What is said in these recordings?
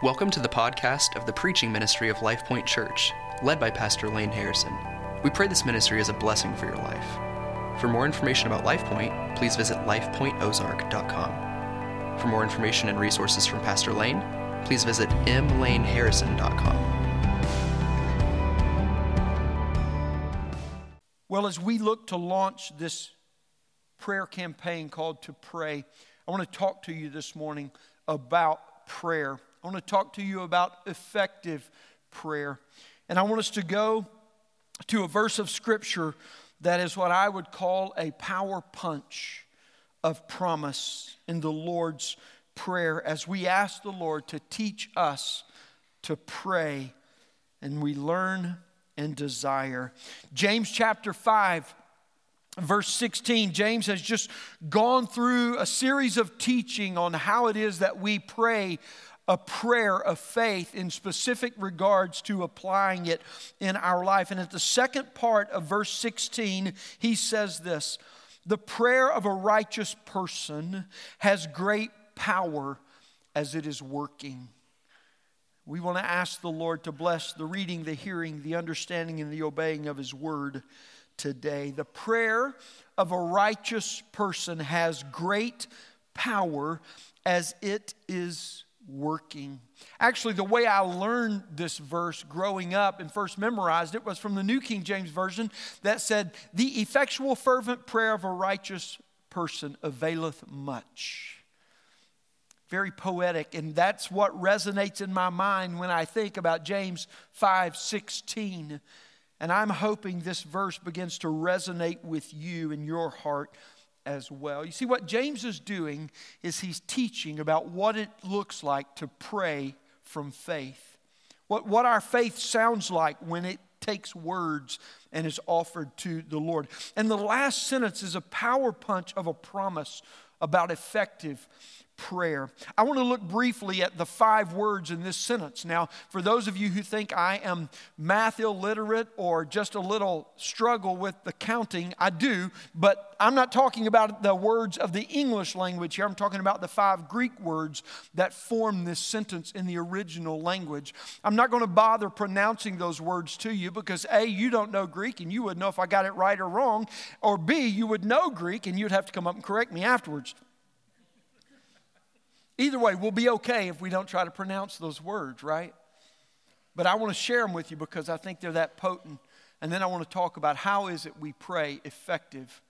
Welcome to the podcast of the preaching ministry of LifePoint Church, led by Pastor Lane Harrison. We pray this ministry is a blessing for your life. For more information about LifePoint, please visit lifepointozark.com. For more information and resources from Pastor Lane, please visit mlaneharrison.com. Well, as we look to launch this prayer campaign called To Pray, I want to talk to you this morning about prayer. I want to talk to you about effective prayer. And I want us to go to a verse of Scripture that is what I would call a power punch of promise in the Lord's Prayer as we ask the Lord to teach us to pray and we learn and desire. James chapter 5 verse 16, James has just gone through a series of teaching on how it is that we pray a prayer of faith in specific regards to applying it in our life. And at the second part of verse 16, he says this The prayer of a righteous person has great power as it is working. We want to ask the Lord to bless the reading, the hearing, the understanding, and the obeying of His word today. The prayer of a righteous person has great power as it is working. Actually, the way I learned this verse growing up and first memorized it was from the New King James Version that said, The effectual, fervent prayer of a righteous person availeth much. Very poetic, and that's what resonates in my mind when I think about James 5 16. And I'm hoping this verse begins to resonate with you in your heart as well. You see, what James is doing is he's teaching about what it looks like to pray from faith. What, what our faith sounds like when it takes words and is offered to the Lord. And the last sentence is a power punch of a promise about effective prayer. I want to look briefly at the five words in this sentence. Now, for those of you who think I am math illiterate or just a little struggle with the counting, I do, but I'm not talking about the words of the English language here. I'm talking about the five Greek words that form this sentence in the original language. I'm not going to bother pronouncing those words to you because A, you don't know Greek and you would know if I got it right or wrong, or B, you would know Greek and you'd have to come up and correct me afterwards. Either way, we'll be okay if we don't try to pronounce those words, right? But I want to share them with you because I think they're that potent. And then I want to talk about how is it we pray effective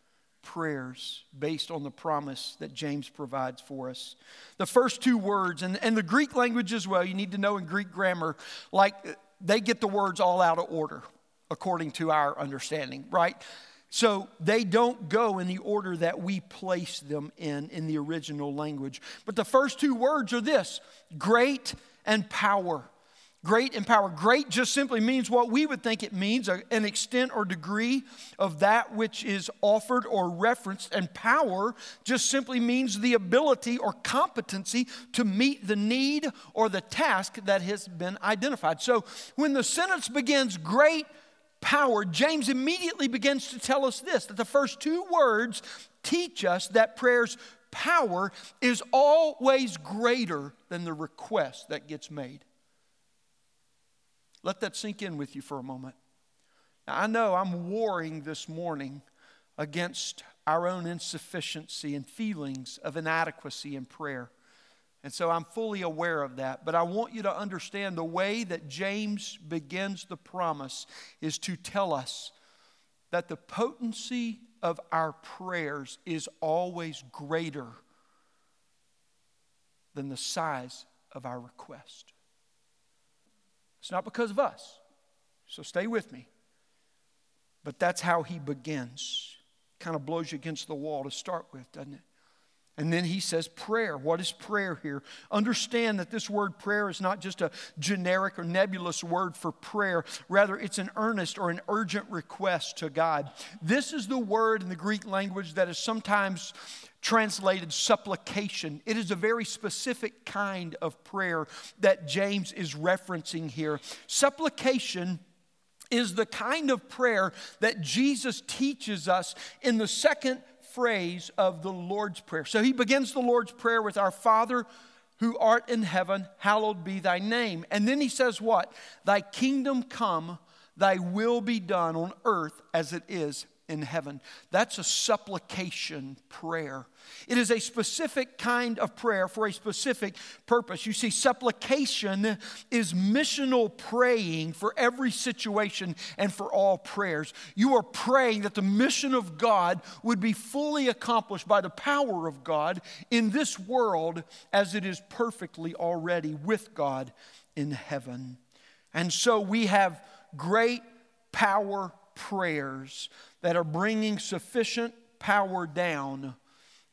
prayers based on the promise that James provides for us. The first two words, and, and the Greek language as well, you need to know in Greek grammar, like they get the words all out of order according to our understanding, right? So they don't go in the order that we place them in in the original language. But the first two words are this great and power. Great and power. Great just simply means what we would think it means an extent or degree of that which is offered or referenced. And power just simply means the ability or competency to meet the need or the task that has been identified. So when the sentence begins, great power, James immediately begins to tell us this that the first two words teach us that prayer's power is always greater than the request that gets made. Let that sink in with you for a moment. Now, I know I'm warring this morning against our own insufficiency and feelings of inadequacy in prayer. And so I'm fully aware of that. But I want you to understand the way that James begins the promise is to tell us that the potency of our prayers is always greater than the size of our request. It's not because of us. So stay with me. But that's how he begins. Kind of blows you against the wall to start with, doesn't it? And then he says prayer. What is prayer here? Understand that this word prayer is not just a generic or nebulous word for prayer. Rather, it's an earnest or an urgent request to God. This is the word in the Greek language that is sometimes translated supplication. It is a very specific kind of prayer that James is referencing here. Supplication is the kind of prayer that Jesus teaches us in the second phrase of the Lord's Prayer. So he begins the Lord's Prayer with Our Father who art in heaven, hallowed be thy name. And then he says, What? Thy kingdom come, thy will be done on earth as it is in heaven. That's a supplication prayer. It is a specific kind of prayer for a specific purpose. You see, supplication is missional praying for every situation and for all prayers. You are praying that the mission of God would be fully accomplished by the power of God in this world as it is perfectly already with God in heaven. And so we have great power prayers that are bringing sufficient power down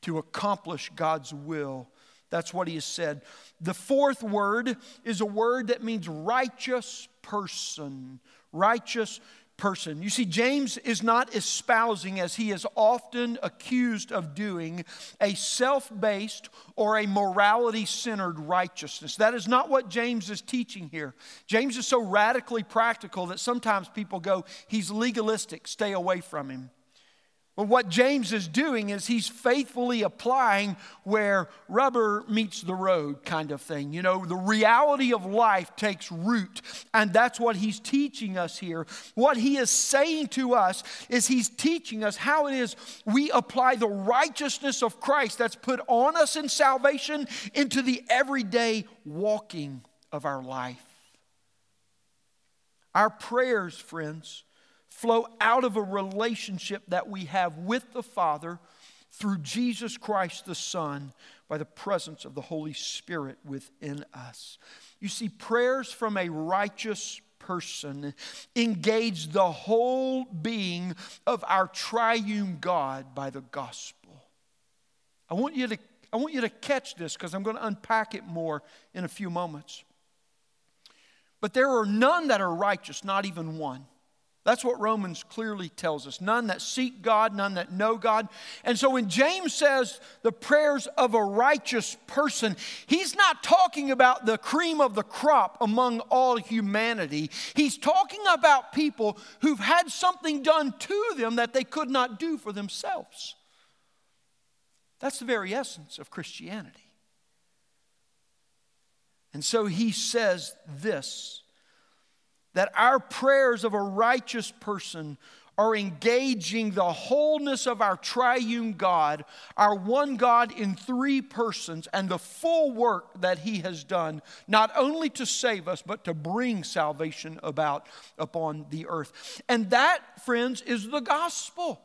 to accomplish God's will. That's what he has said. The fourth word is a word that means righteous person. Righteous person. You see, James is not espousing, as he is often accused of doing, a self based or a morality centered righteousness. That is not what James is teaching here. James is so radically practical that sometimes people go, he's legalistic, stay away from him. But what James is doing is he's faithfully applying where rubber meets the road, kind of thing. You know, the reality of life takes root, and that's what he's teaching us here. What he is saying to us is he's teaching us how it is we apply the righteousness of Christ that's put on us in salvation into the everyday walking of our life. Our prayers, friends, flow out of a relationship that we have with the Father through Jesus Christ the Son by the presence of the Holy Spirit within us. You see, prayers from a righteous person engage the whole being of our triune God by the gospel. I want you to, I want you to catch this because I'm going to unpack it more in a few moments. But there are none that are righteous, not even one. That's what Romans clearly tells us. None that seek God, none that know God. And so when James says the prayers of a righteous person, he's not talking about the cream of the crop among all humanity. He's talking about people who've had something done to them that they could not do for themselves. That's the very essence of Christianity. And so he says this that our prayers of a righteous person are engaging the wholeness of our triune God, our one God in three persons, and the full work that He has done, not only to save us, but to bring salvation about upon the earth. And that, friends, is the gospel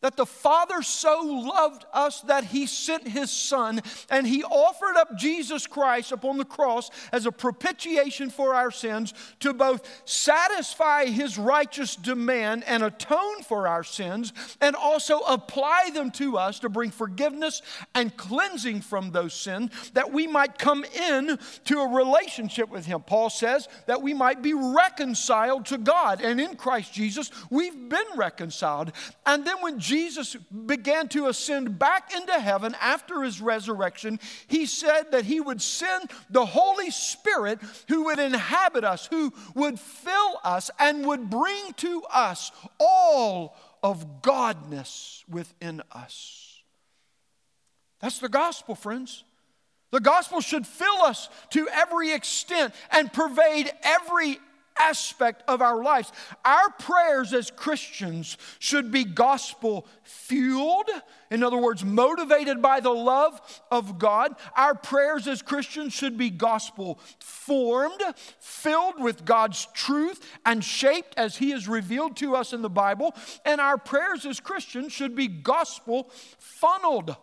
that the Father so loved us that He sent His Son and He offered up Jesus Christ upon the cross as a propitiation for our sins to both satisfy His righteous demand and atone for our sins and also apply them to us to bring forgiveness and cleansing from those sins that we might come in to a relationship with Him. Paul says that we might be reconciled to God and in Christ Jesus we've been reconciled. And then when Jesus began to ascend back into heaven after his resurrection, he said that he would send the Holy Spirit who would inhabit us, who would fill us, and would bring to us all of Godness within us. That's the gospel, friends. The gospel should fill us to every extent and pervade every aspect of our lives. Our prayers as Christians should be gospel fueled, in other words, motivated by the love of God. Our prayers as Christians should be gospel formed, filled with God's truth, and shaped as He is revealed to us in the Bible. And our prayers as Christians should be gospel funneled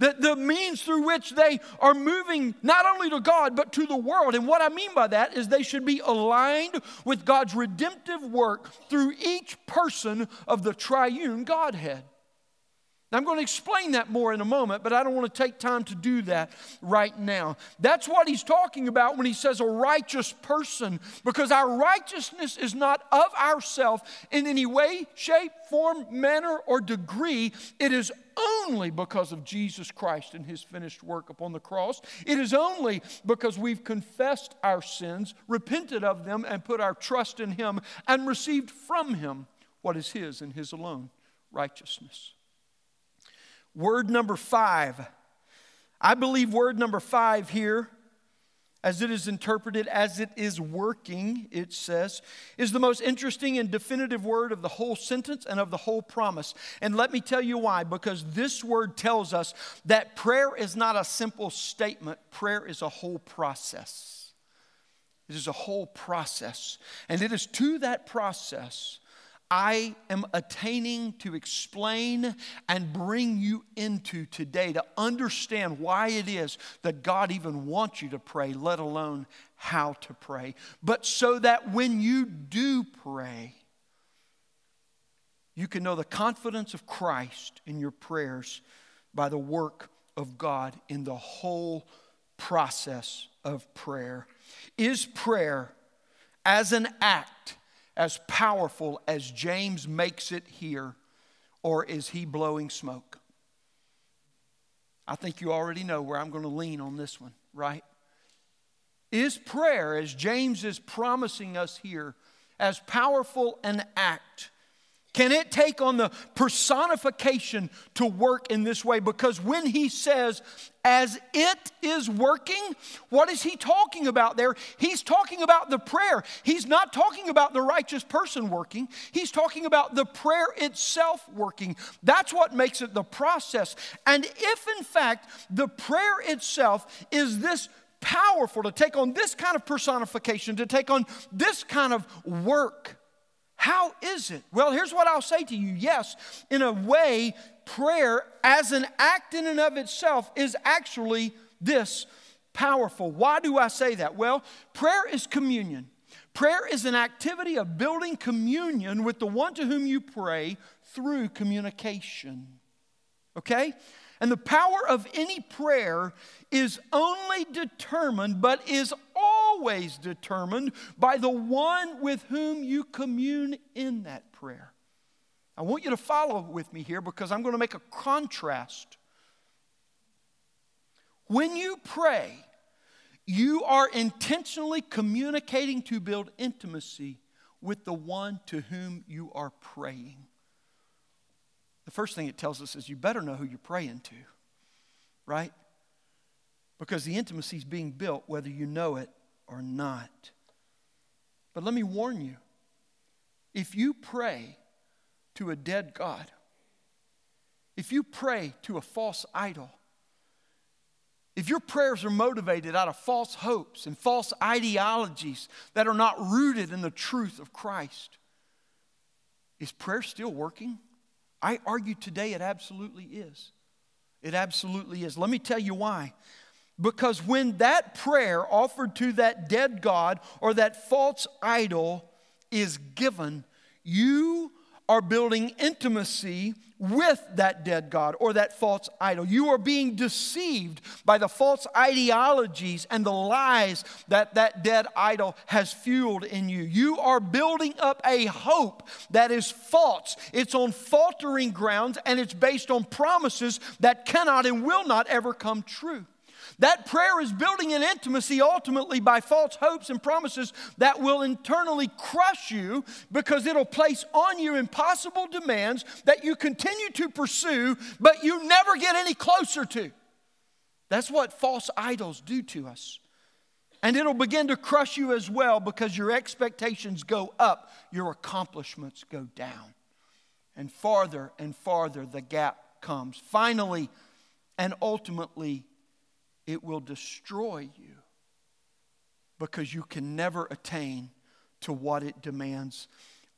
the, the means through which they are moving not only to God, but to the world. And what I mean by that is they should be aligned with God's redemptive work through each person of the triune Godhead. Now, I'm going to explain that more in a moment, but I don't want to take time to do that right now. That's what he's talking about when he says a righteous person, because our righteousness is not of ourself in any way, shape, form, manner, or degree. It is only because of Jesus Christ and his finished work upon the cross. It is only because we've confessed our sins, repented of them, and put our trust in him and received from him what is his and his alone righteousness. Word number five I believe word number five here, as it is interpreted, as it is working, it says, is the most interesting and definitive word of the whole sentence and of the whole promise. And let me tell you why. Because this word tells us that prayer is not a simple statement, prayer is a whole process. It is a whole process. And it is to that process I am attaining to explain and bring you into today to understand why it is that God even wants you to pray, let alone how to pray. But so that when you do pray, you can know the confidence of Christ in your prayers by the work of God in the whole process of prayer. Is prayer as an act? As powerful as James makes it here, or is he blowing smoke? I think you already know where I'm going to lean on this one, right? Is prayer, as James is promising us here, as powerful an act can it take on the personification to work in this way? Because when he says, as it is working, what is he talking about there? He's talking about the prayer. He's not talking about the righteous person working, he's talking about the prayer itself working. That's what makes it the process. And if, in fact, the prayer itself is this powerful to take on this kind of personification, to take on this kind of work, how is it? Well, here's what I'll say to you. Yes, in a way, prayer as an act in and of itself is actually this powerful. Why do I say that? Well, prayer is communion. Prayer is an activity of building communion with the one to whom you pray through communication. Okay? And the power of any prayer is only determined, but is always determined by the one with whom you commune in that prayer. I want you to follow with me here because I'm going to make a contrast. When you pray, you are intentionally communicating to build intimacy with the one to whom you are praying the first thing it tells us is you better know who you're praying to, right? Because the intimacy is being built whether you know it or not. But let me warn you if you pray to a dead God, if you pray to a false idol, if your prayers are motivated out of false hopes and false ideologies that are not rooted in the truth of Christ, is prayer still working? I argue today it absolutely is. It absolutely is. Let me tell you why. Because when that prayer offered to that dead God or that false idol is given, you are building intimacy with that dead God or that false idol. You are being deceived by the false ideologies and the lies that that dead idol has fueled in you. You are building up a hope that is false. It's on faltering grounds and it's based on promises that cannot and will not ever come true. That prayer is building an intimacy ultimately by false hopes and promises that will internally crush you because it'll place on you impossible demands that you continue to pursue, but you never get any closer to. That's what false idols do to us. And it'll begin to crush you as well because your expectations go up, your accomplishments go down. And farther and farther the gap comes. Finally and ultimately, it will destroy you because you can never attain to what it demands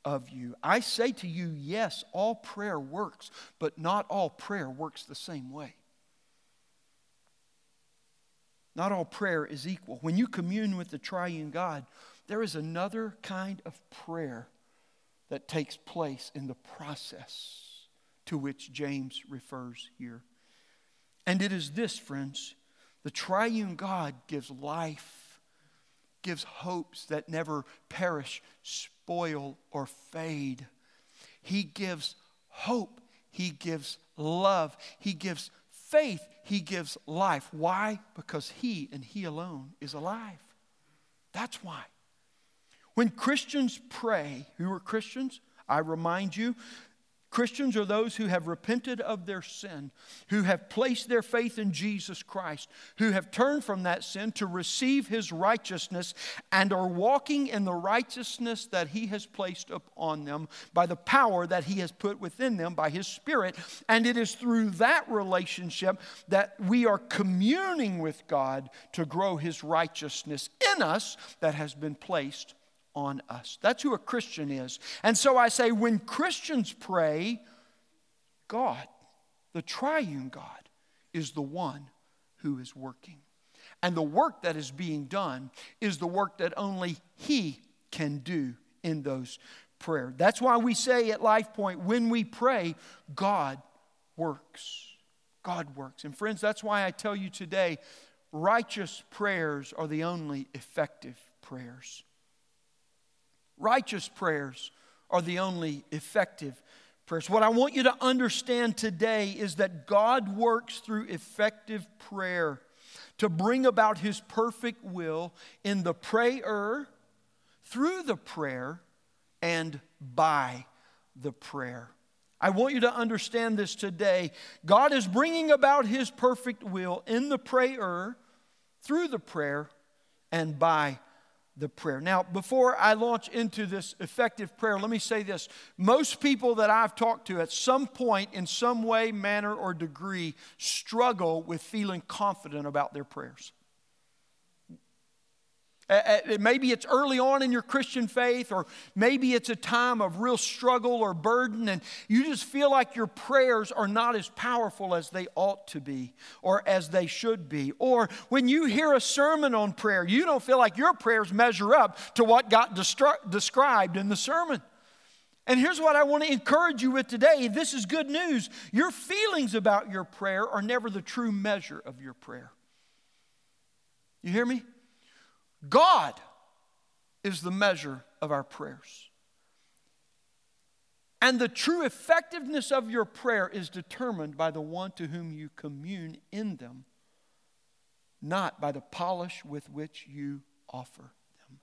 of you. I say to you, yes, all prayer works, but not all prayer works the same way. Not all prayer is equal. When you commune with the triune God, there is another kind of prayer that takes place in the process to which James refers here. And it is this, friends the triune God gives life, gives hopes that never perish, spoil, or fade. He gives hope. He gives love. He gives faith. He gives life. Why? Because He and He alone is alive. That's why. When Christians pray, who are Christians? I remind you, Christians are those who have repented of their sin, who have placed their faith in Jesus Christ, who have turned from that sin to receive his righteousness and are walking in the righteousness that he has placed upon them by the power that he has put within them by his Spirit. And it is through that relationship that we are communing with God to grow his righteousness in us that has been placed on us. That's who a Christian is. And so I say, when Christians pray, God, the triune God, is the one who is working. And the work that is being done is the work that only He can do in those prayers. That's why we say at Life Point, when we pray, God works. God works. And friends, that's why I tell you today righteous prayers are the only effective prayers. Righteous prayers are the only effective prayers. What I want you to understand today is that God works through effective prayer to bring about His perfect will in the prayer, through the prayer, and by the prayer. I want you to understand this today. God is bringing about His perfect will in the prayer, through the prayer, and by the prayer. Now, before I launch into this effective prayer, let me say this. Most people that I've talked to at some point, in some way, manner, or degree, struggle with feeling confident about their prayers. Uh, uh, maybe it's early on in your Christian faith, or maybe it's a time of real struggle or burden, and you just feel like your prayers are not as powerful as they ought to be or as they should be. Or when you hear a sermon on prayer, you don't feel like your prayers measure up to what got destru- described in the sermon. And here's what I want to encourage you with today this is good news. Your feelings about your prayer are never the true measure of your prayer. You hear me? God is the measure of our prayers. And the true effectiveness of your prayer is determined by the one to whom you commune in them, not by the polish with which you offer them.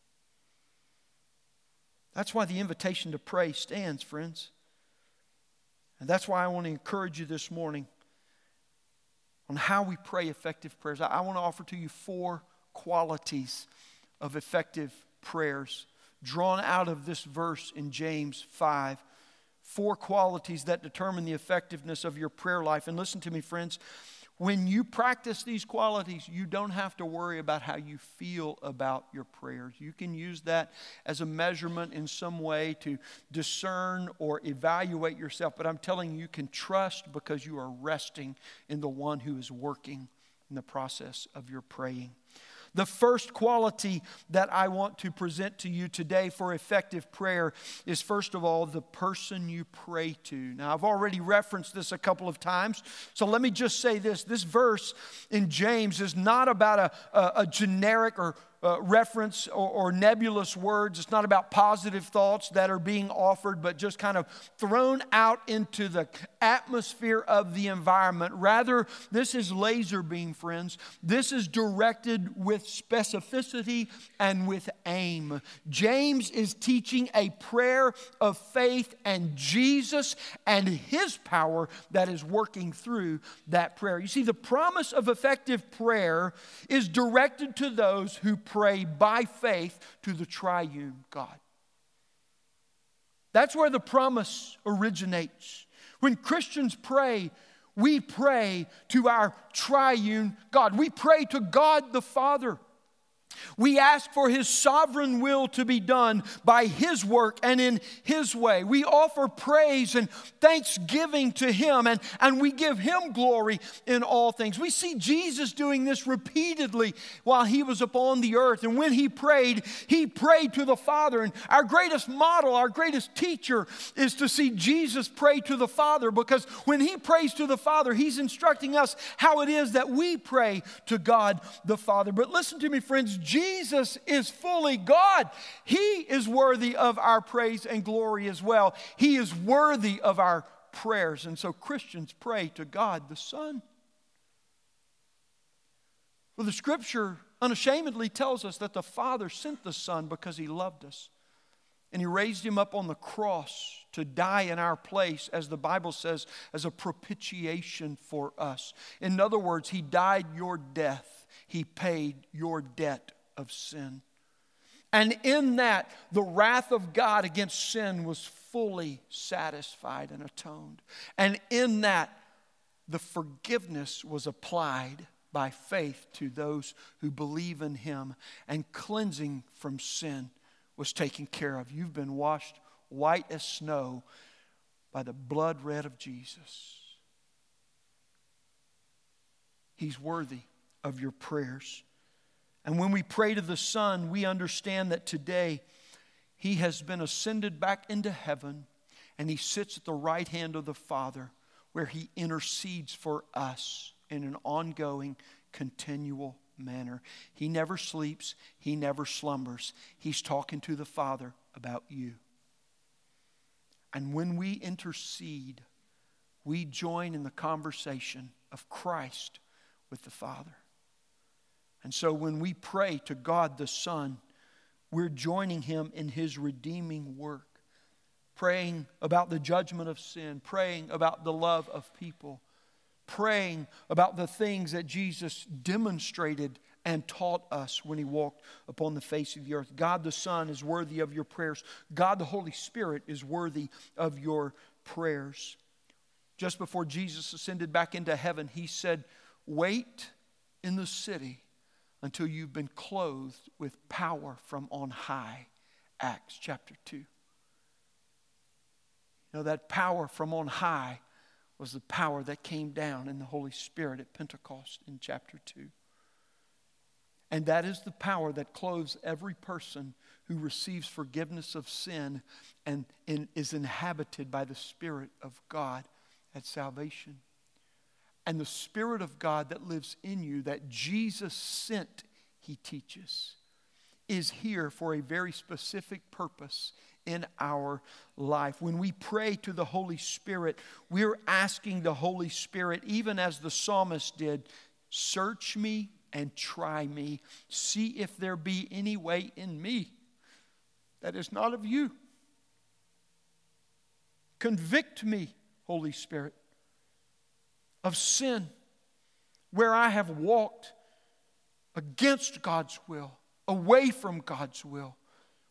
That's why the invitation to pray stands, friends. And that's why I want to encourage you this morning on how we pray effective prayers. I, want to offer to you four qualities of effective prayers drawn out of this verse in James 5. Four qualities that determine the effectiveness of your prayer life. And listen to me, friends. When you practice these qualities, you don't have to worry about how you feel about your prayers. You can use that as a measurement in some way to discern or evaluate yourself. But I'm telling you, you can trust because you are resting in the one who is working in the process of your praying. The first quality that I want to present to you today for effective prayer is, first of all, the person you pray to. Now, I've already referenced this a couple of times, so let me just say this. This verse in James is not about a, a, a generic or uh, reference or, or, nebulous words. It's not about positive thoughts that are being offered, but just kind of thrown out into the atmosphere of the environment. Rather, this is laser beam, friends. This is directed with specificity and with aim. James is teaching a prayer of faith and Jesus and his power that is working through that prayer. You see, the promise of effective prayer is directed to those who pray by faith to the triune God. That's where the promise originates. When Christians pray, we pray to our triune God. We pray to God the Father. We ask for His sovereign will to be done by His work and in His way. We offer praise and thanksgiving to Him and, and we give Him glory in all things. We see Jesus doing this repeatedly while He was upon the earth. And when He prayed, He prayed to the Father. And our greatest model, our greatest teacher is to see Jesus pray to the Father because when He prays to the Father, He's instructing us how it is that we pray to God the Father. But listen to me, friends. Jesus is fully God. He is worthy of our praise and glory as well. He is worthy of our prayers. And so Christians pray to God the Son. Well, the scripture unashamedly tells us that the Father sent the Son because He loved us And he raised him up on the cross to die in our place, as the Bible says, as a propitiation for us. In other words, he died your death, he paid your debt of sin. And in that, the wrath of God against sin was fully satisfied and atoned. And in that, the forgiveness was applied by faith to those who believe in him, and cleansing from sin was taken care of. You've been washed white as snow by the blood red of Jesus. He's worthy of your prayers. And when we pray to the Son, we understand that today He has been ascended back into heaven and He sits at the right hand of the Father where He intercedes for us in an ongoing, continual manner. He never sleeps, He never slumbers. He's talking to the Father about you. And when we intercede, we join in the conversation of Christ with the Father. And so when we pray to God the Son, we're joining Him in His redeeming work, praying about the judgment of sin, praying about the love of people, praying about the things that Jesus demonstrated and taught us when he walked upon the face of the earth. God the Son is worthy of your prayers. God the Holy Spirit is worthy of your prayers. Just before Jesus ascended back into heaven, he said, Wait in the city until you've been clothed with power from on high. Acts chapter 2. You know, that power from on high was the power that came down in the Holy Spirit at Pentecost in chapter 2. And that is the power that clothes every person who receives forgiveness of sin and, is inhabited by the Spirit of God at salvation. And the Spirit of God that lives in you, that Jesus sent, he teaches, is here for a very specific purpose in our life. When we pray to the Holy Spirit, we're asking the Holy Spirit, even as the psalmist did, search me and try me. See if there be any way in me that is not of you. Convict me, Holy Spirit, of sin where I have walked against God's will, away from God's will,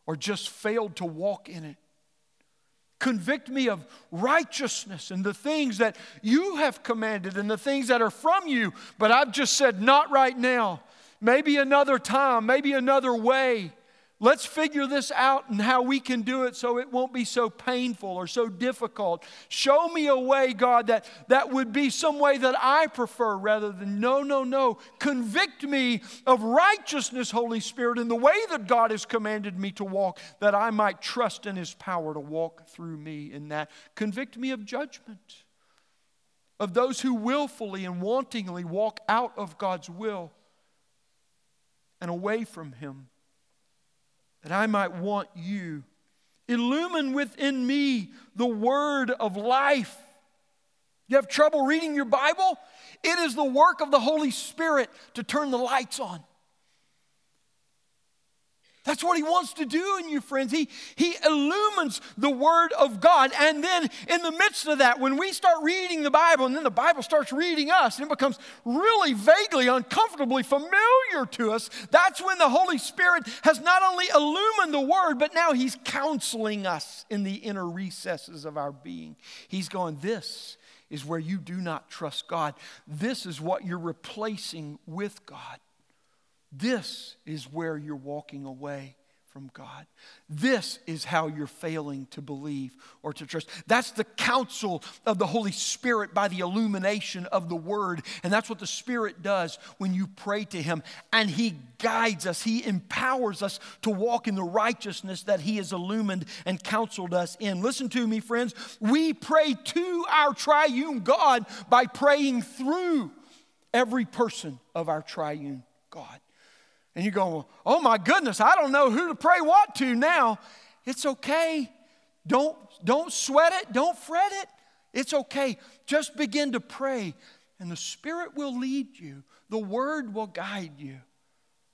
or just failed to walk in it. Convict me of righteousness and the things that you have commanded and the things that are from you, but I've just said, not right now. Maybe another time, maybe another way. Let's figure this out and how we can do it so it won't be so painful or so difficult. Show me a way, God, that, that would be some way that I prefer rather than no, no, no. Convict me of righteousness, Holy Spirit, in the way that God has commanded me to walk, that I might trust in His power to walk through me in that. Convict me of judgment, of those who willfully and wantingly walk out of God's will and away from Him that I might want you. Illumine within me the word of life. You have trouble reading your Bible? It is the work of the Holy Spirit to turn the lights on. That's what he wants to do in you, friends. He, he illumines the Word of God. And then, in the midst of that, when we start reading the Bible and then the Bible starts reading us and it becomes really vaguely, uncomfortably familiar to us, that's when the Holy Spirit has not only illumined the Word, but now He's counseling us in the inner recesses of our being. He's going, This is where you do not trust God, this is what you're replacing with God. This is where you're walking away from God. This is how you're failing to believe or to trust. That's the counsel of the Holy Spirit by the illumination of the Word. And that's what the Spirit does when you pray to Him. And He guides us, He empowers us to walk in the righteousness that He has illumined and counseled us in. Listen to me, friends. We pray to our triune God by praying through every person of our triune God. And you go, oh my goodness, I don't know who to pray what to now. It's okay. Don't, don't sweat it, don't fret it. It's okay. Just begin to pray, and the Spirit will lead you, the Word will guide you,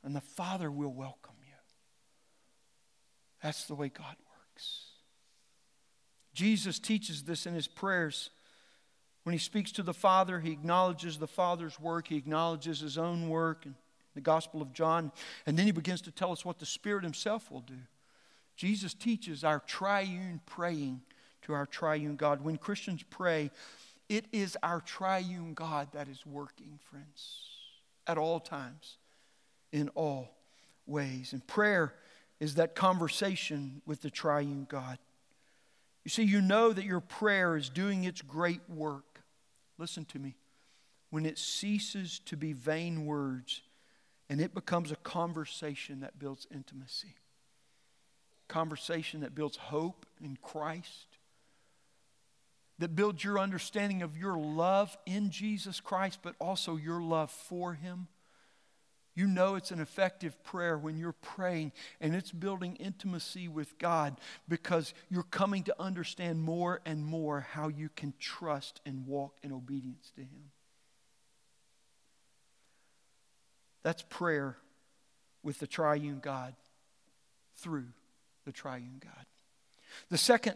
and the Father will welcome you. That's the way God works. Jesus teaches this in his prayers. When he speaks to the Father, he acknowledges the Father's work, he acknowledges his own work in the Gospel of John, and then he begins to tell us what the Spirit himself will do. Jesus teaches our triune praying to our triune God. When Christians pray, it is our triune God that is working, friends, at all times, in all ways. And prayer is that conversation with the triune God. You see, you know that your prayer is doing its great work. Listen to me. When it ceases to be vain words and it becomes a conversation that builds intimacy, conversation that builds hope in Christ, that builds your understanding of your love in Jesus Christ, but also your love for Him. You know it's an effective prayer when you're praying and it's building intimacy with God because you're coming to understand more and more how you can trust and walk in obedience to Him. That's prayer with the triune God through the triune God. The second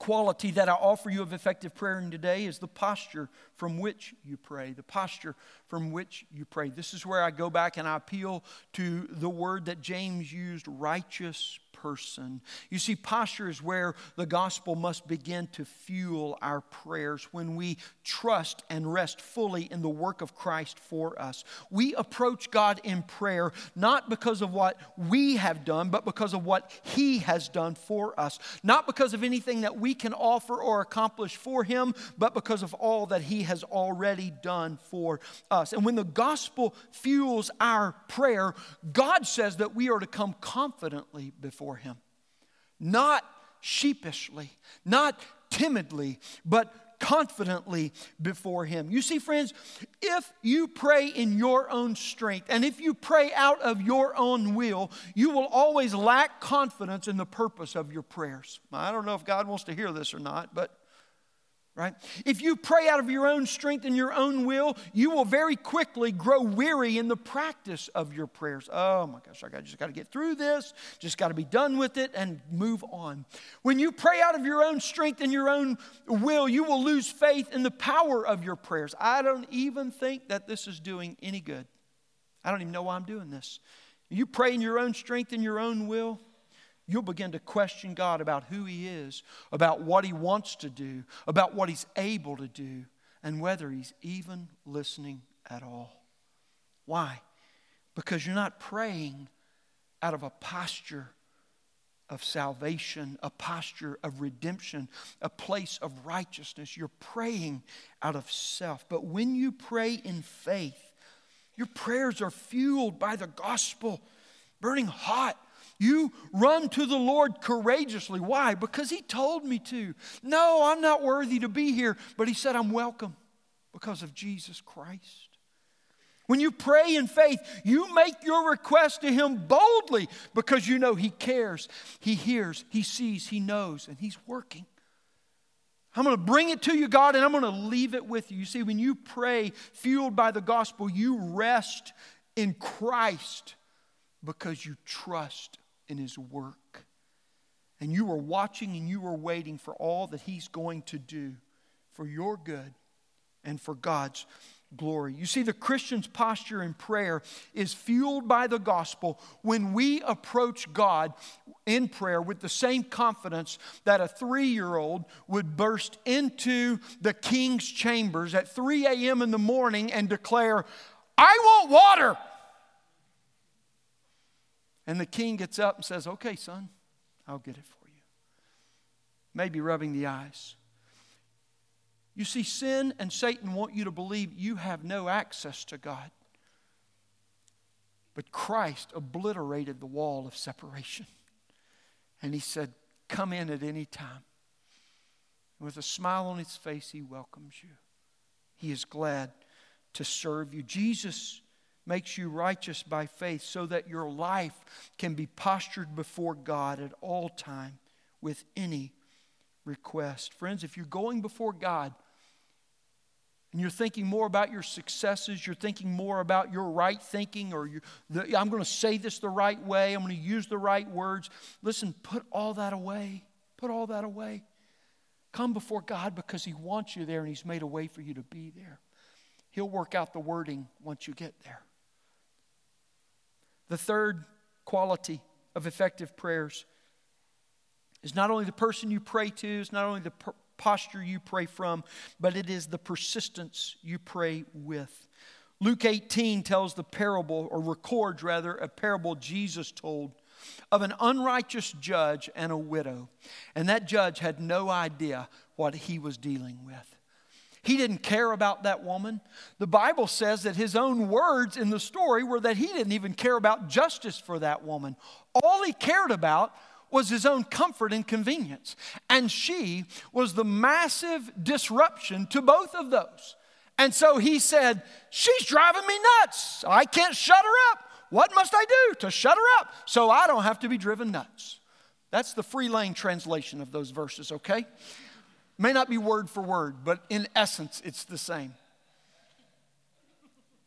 quality that I offer you of effective praying today is the posture from which you pray. The posture from which you pray. This is where I go back and I appeal to the word that James used righteous person. You see, posture is where the gospel must begin to fuel our prayers when we trust and rest fully in the work of Christ for us. We approach God in prayer not because of what we have done, but because of what He has done for us. Not because of anything that we can offer or accomplish for Him, but because of all that He has already done for us. And when the gospel fuels our prayer, God says that we are to come confidently before before Him. Not sheepishly, not timidly, but confidently before Him. You see, friends, if you pray in your own strength and if you pray out of your own will, you will always lack confidence in the purpose of your prayers. I don't know if God wants to hear this or not, but right? If you pray out of your own strength and your own will, you will very quickly grow weary in the practice of your prayers. Oh my gosh, I just got to get through this, just got to be done with it and move on. When you pray out of your own strength and your own will, you will lose faith in the power of your prayers. I don't even think that this is doing any good. I don't even know why I'm doing this. You pray in your own strength and your own will, you'll begin to question God about who He is, about what He wants to do, about what He's able to do, and whether He's even listening at all. Why? Because you're not praying out of a posture of salvation, a posture of redemption, a place of righteousness. You're praying out of self. But when you pray in faith, your prayers are fueled by the gospel, burning hot you run to the Lord courageously. Why? Because He told me to. No, I'm not worthy to be here, but He said I'm welcome because of Jesus Christ. When you pray in faith, you make your request to Him boldly because you know He cares, He hears, He sees, He knows, and He's working. I'm going to bring it to you, God, and I'm going to leave it with you. You see, when you pray fueled by the gospel, you rest in Christ because you trust in His work. And you are watching and you are waiting for all that He's going to do for your good and for God's glory. You see, the Christian's posture in prayer is fueled by the gospel when we approach God in prayer with the same confidence that a three year old would burst into the king's chambers at 3 a.m. in the morning and declare, I want water. And the king gets up and says, Okay, son, I'll get it for you. Maybe rubbing the eyes. You see, sin and Satan want you to believe you have no access to God. But Christ obliterated the wall of separation. And he said, Come in at any time. And with a smile on his face, he welcomes you. He is glad to serve you. Jesus makes you righteous by faith so that your life can be postured before God at all time with any request. Friends, if you're going before God and you're thinking more about your successes, you're thinking more about your right thinking, or the, I'm going to say this the right way, I'm going to use the right words. Listen, put all that away. Put all that away. Come before God because He wants you there and He's made a way for you to be there. He'll work out the wording once you get there. The third quality of effective prayers is not only the person you pray to, it's not only the per- posture you pray from, but it is the persistence you pray with. Luke 18 tells the parable, or records rather, a parable Jesus told of an unrighteous judge and a widow. And that judge had no idea what he was dealing with. He didn't care about that woman. The Bible says that his own words in the story were that he didn't even care about justice for that woman. All he cared about was his own comfort and convenience. And she was the massive disruption to both of those. And so he said, She's driving me nuts. I can't shut her up. What must I do to shut her up so I don't have to be driven nuts? That's the free lane translation of those verses, okay? May not be word for word, but in essence, it's the same.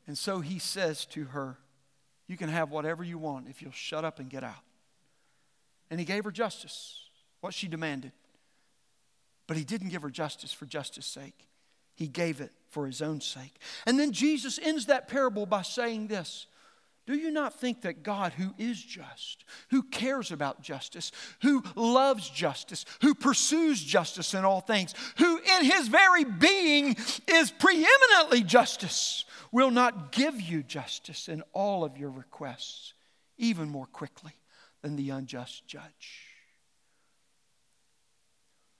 And so he says to her, You can have whatever you want if you'll shut up and get out. And he gave her justice, what she demanded. But he didn't give her justice for justice' sake, he gave it for his own sake. And then Jesus ends that parable by saying this do you not think that God, who is just, who cares about justice, who loves justice, who pursues justice in all things, who in his very being is preeminently justice, will not give you justice in all of your requests, even more quickly than the unjust judge?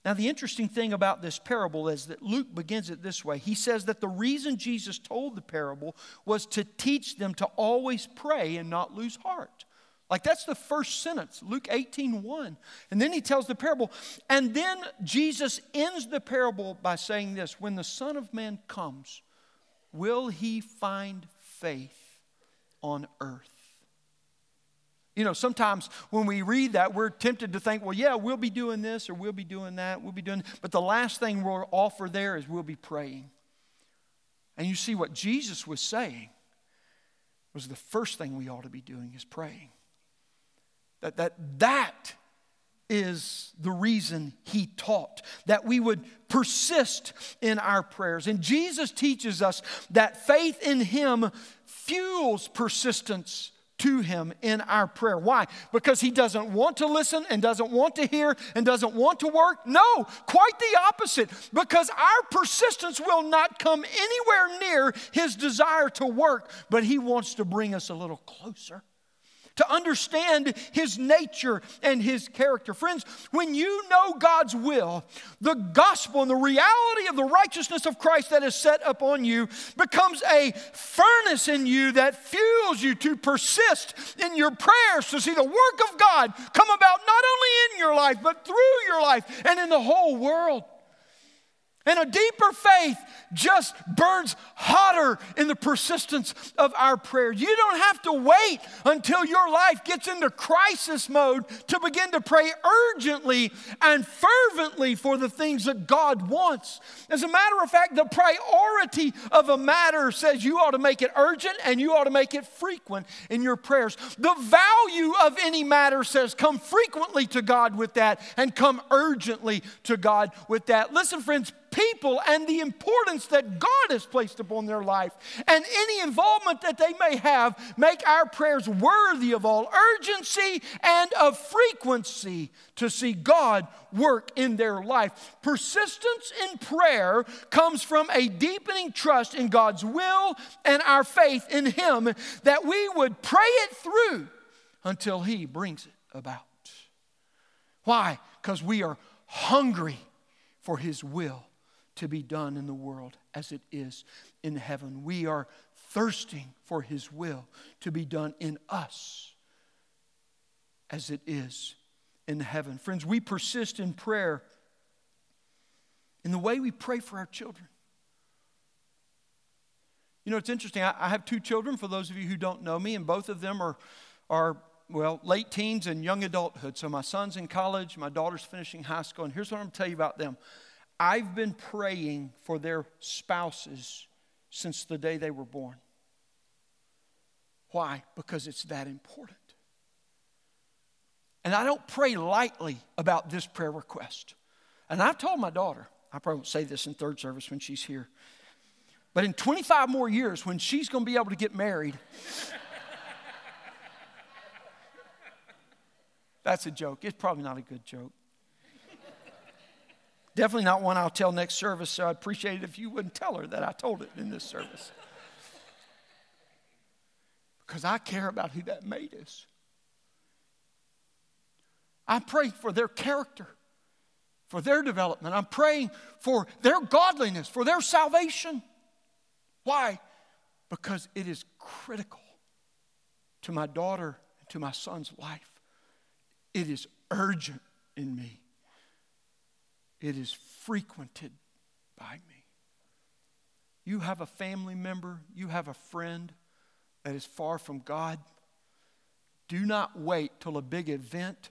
Now, the interesting thing about this parable is that Luke begins it this way. He says that the reason Jesus told the parable was to teach them to always pray and not lose heart. Like that's the first sentence, Luke 18 1. And then he tells the parable. And then Jesus ends the parable by saying this When the Son of Man comes, will he find faith on earth? You know, sometimes when we read that, we're tempted to think, well, yeah, we'll be doing this or we'll be doing that, we'll be doing, but the last thing we'll offer there is we'll be praying. And you see what Jesus was saying was the first thing we ought to be doing is praying. That that that is the reason he taught that we would persist in our prayers. And Jesus teaches us that faith in him fuels persistence to Him in our prayer. Why? Because He doesn't want to listen and doesn't want to hear and doesn't want to work? No, quite the opposite. Because our persistence will not come anywhere near His desire to work, but He wants to bring us a little closer to understand his nature and his character. Friends, when you know God's will, the gospel and the reality of the righteousness of Christ that is set upon you becomes a furnace in you that fuels you to persist in your prayers to see the work of God come about not only in your life, but through your life and in the whole world. And a deeper faith just burns hotter in the persistence of our prayer. You don't have to wait until your life gets into crisis mode to begin to pray urgently and fervently for the things that God wants. As a matter of fact, the priority of a matter says you ought to make it urgent and you ought to make it frequent in your prayers. The value of any matter says come frequently to God with that and come urgently to God with that. Listen, friends, people and the importance that God has placed upon their life and any involvement that they may have make our prayers worthy of all urgency and of frequency to see God work in their life. Persistence in prayer comes from a deepening trust in God's will and our faith in Him that we would pray it through until He brings it about. Why? Because we are hungry for His will to be done in the world as it is in heaven. We are thirsting for His will to be done in us as it is in heaven. Friends, we persist in prayer in the way we pray for our children. You know, it's interesting. I, I have two children, for those of you who don't know me, and both of them are, are well, late teens and young adulthood. So my son's in college, my daughter's finishing high school, and here's what I'm going to tell you about them. I've been praying for their spouses since the day they were born. Why? Because it's that important. And I don't pray lightly about this prayer request. And I've told my daughter, I probably won't say this in third service when she's here, but in 25 more years, when she's going to be able to get married, that's a joke. It's probably not a good joke. Definitely not one I'll tell next service, so I'd appreciate it if you wouldn't tell her that I told it in this service. Because I care about who that mate is. I'm praying for their character, for their development. I'm praying for their godliness, for their salvation. Why? Because it is critical to my daughter and to my son's life. It is urgent in me. It is frequented by me. You have a family member, you have a friend that is far from God. Do not wait till a big event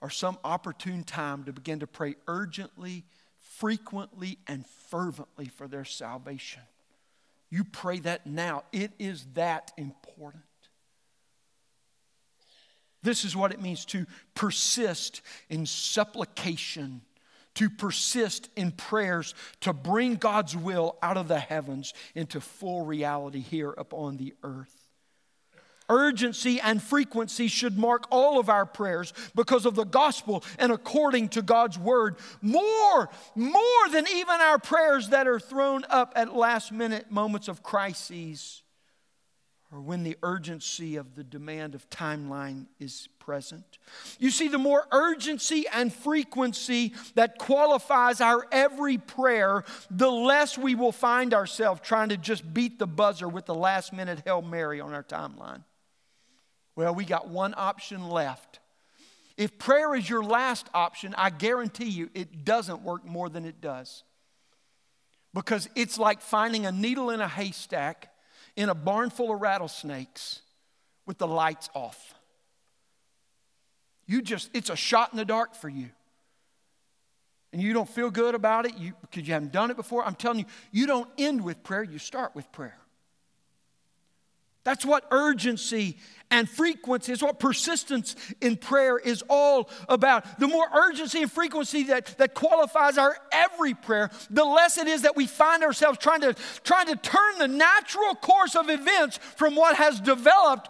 or some opportune time to begin to pray urgently, frequently, and fervently for their salvation. You pray that now. It is that important. This is what it means to persist in supplication, to persist in prayers, to bring God's will out of the heavens into full reality here upon the earth. Urgency and frequency should mark all of our prayers because of the gospel and according to God's word. More, more than even our prayers that are thrown up at last minute moments of crises or when the urgency of the demand of timeline is present. You see, the more urgency and frequency that qualifies our every prayer, the less we will find ourselves trying to just beat the buzzer with the last minute Hail Mary on our timeline. Well, we got one option left. If prayer is your last option, I guarantee you it doesn't work more than it does. Because it's like finding a needle in a haystack in a barn full of rattlesnakes with the lights off. You just, it's a shot in the dark for you. And you don't feel good about it you, because you haven't done it before. I'm telling you, you don't end with prayer, you start with prayer. That's what urgency and frequency is what persistence in prayer is all about. The more urgency and frequency that, that qualifies our every prayer, the less it is that we find ourselves trying to, trying to turn the natural course of events from what has developed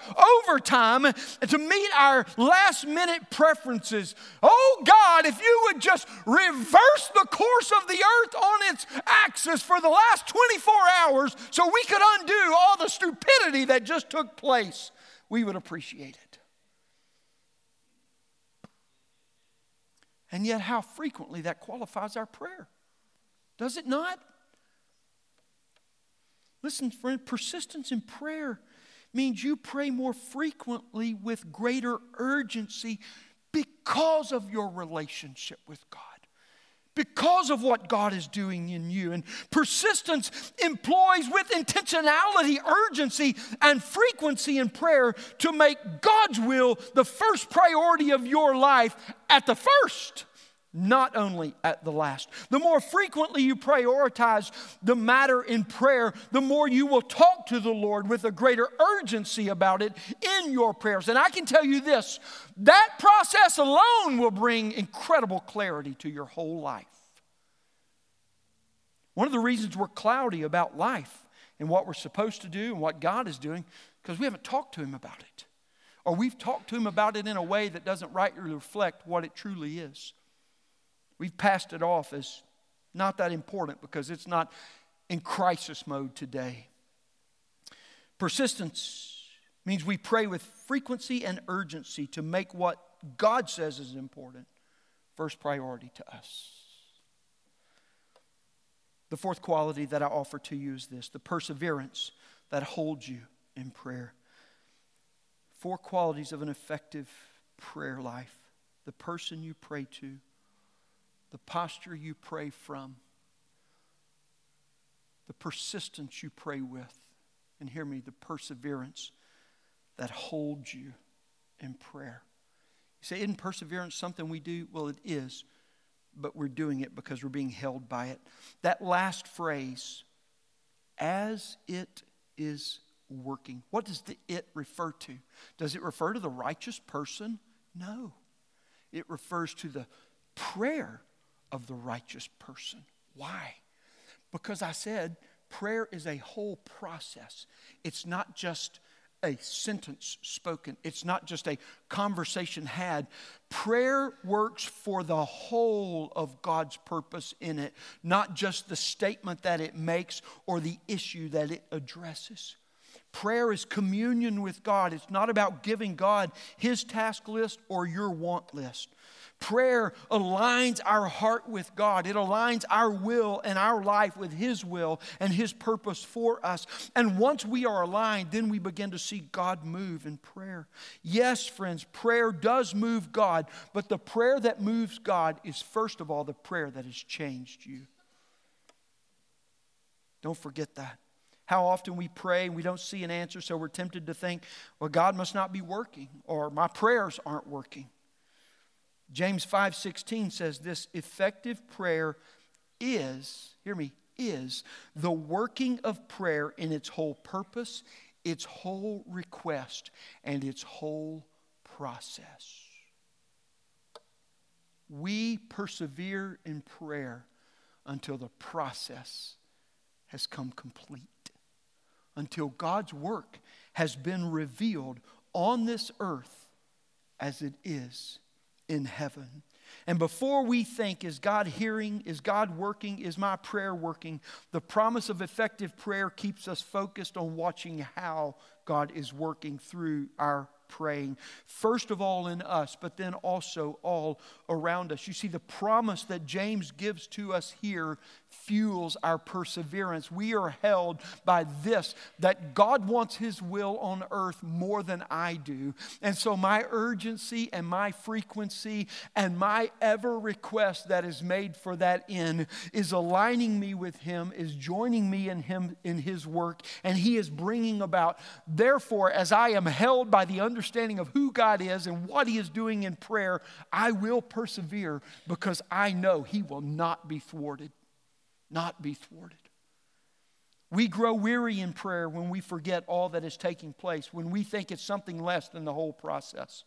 over time to meet our last minute preferences. Oh God, if you would just reverse the course of the earth on its axis for the last 24 hours so we could undo all the stupidity that just took place we would appreciate it. And yet, how frequently that qualifies our prayer. Does it not? Listen, friend, persistence in prayer means you pray more frequently with greater urgency because of your relationship with God because of what God is doing in you. And persistence employs with intentionality, urgency, and frequency in prayer to make God's will the first priority of your life at the first not only at the last. The more frequently you prioritize the matter in prayer, the more you will talk to the Lord with a greater urgency about it in your prayers. And I can tell you this that process alone will bring incredible clarity to your whole life. One of the reasons we're cloudy about life and what we're supposed to do and what God is doing, because we haven't talked to Him about it. Or we've talked to Him about it in a way that doesn't rightly reflect what it truly is. We've passed it off as not that important because it's not in crisis mode today. Persistence means we pray with frequency and urgency to make what God says is important first priority to us. The fourth quality that I offer to you is this the perseverance that holds you in prayer. Four qualities of an effective prayer life the person you pray to, the posture you pray from, the persistence you pray with, and hear me, the perseverance that holds you in prayer. You say, isn't perseverance something we do? Well, it is. but we're doing it because we're being held by it. That last phrase, as it is working. What does the it refer to? Does it refer to the righteous person? No. It refers to the prayer of the righteous person. Why? Because I said prayer is a whole process. It's not just a sentence spoken, it's not just a conversation had. Prayer works for the whole of God's purpose in it, not just the statement that it makes or the issue that it addresses. Prayer is communion with God. It's not about giving God his task list or your want list. Prayer aligns our heart with God. It aligns our will and our life with His will and His purpose for us. And once we are aligned, then we begin to see God move in prayer. Yes, friends, prayer does move God, but the prayer that moves God is first of all the prayer that has changed you. Don't forget that. How often we pray and we don't see an answer, so we're tempted to think, well, God must not be working, or my prayers aren't working. James 5:16 says this effective prayer is, hear me, is the working of prayer in its whole purpose, its whole request, and its whole process. We persevere in prayer until the process has come complete, until God's work has been revealed on this earth as it is in heaven. And before we think, is God hearing? Is God working? Is my prayer working? The promise of effective prayer keeps us focused on watching how God is working through our praying, first of all in us, but then also all around us. You see, the promise that James gives to us here fuels our perseverance. We are held by this that God wants His will on earth more than I do. And so, my urgency and my frequency and my ever request that is made for that end is aligning me with Him, is joining me in Him in His work, and He is bringing about. Therefore, as I am held by the understanding of who God is and what He is doing in prayer, I will persevere because I know He will not be thwarted not be thwarted. We grow weary in prayer when we forget all that is taking place, when we think it's something less than the whole process.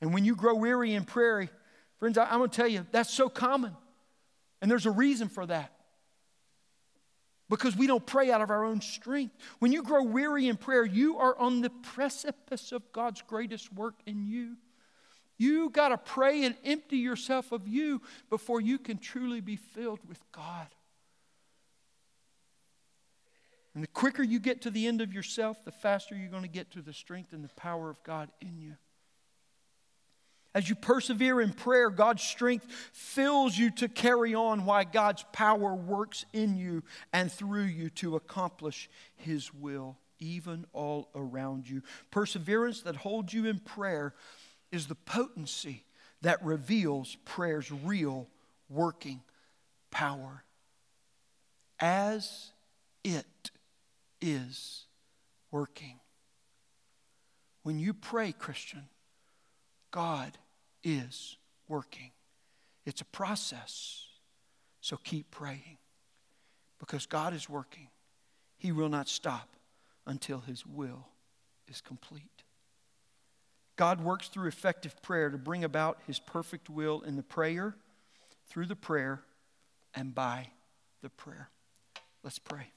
And when you grow weary in prayer, friends, I'm going to tell you, that's so common. And there's a reason for that. Because we don't pray out of our own strength. When you grow weary in prayer, you are on the precipice of God's greatest work in you. You got to pray and empty yourself of you before you can truly be filled with God. And the quicker you get to the end of yourself, the faster you're going to get to the strength and the power of God in you. As you persevere in prayer, God's strength fills you to carry on why God's power works in you and through you to accomplish His will, even all around you. Perseverance that holds you in prayer is the potency that reveals prayer's real working power. As it is working. When you pray, Christian, God is working. It's a process. So keep praying because God is working. He will not stop until His will is complete. God works through effective prayer to bring about his perfect will in the prayer, through the prayer, and by the prayer. Let's pray.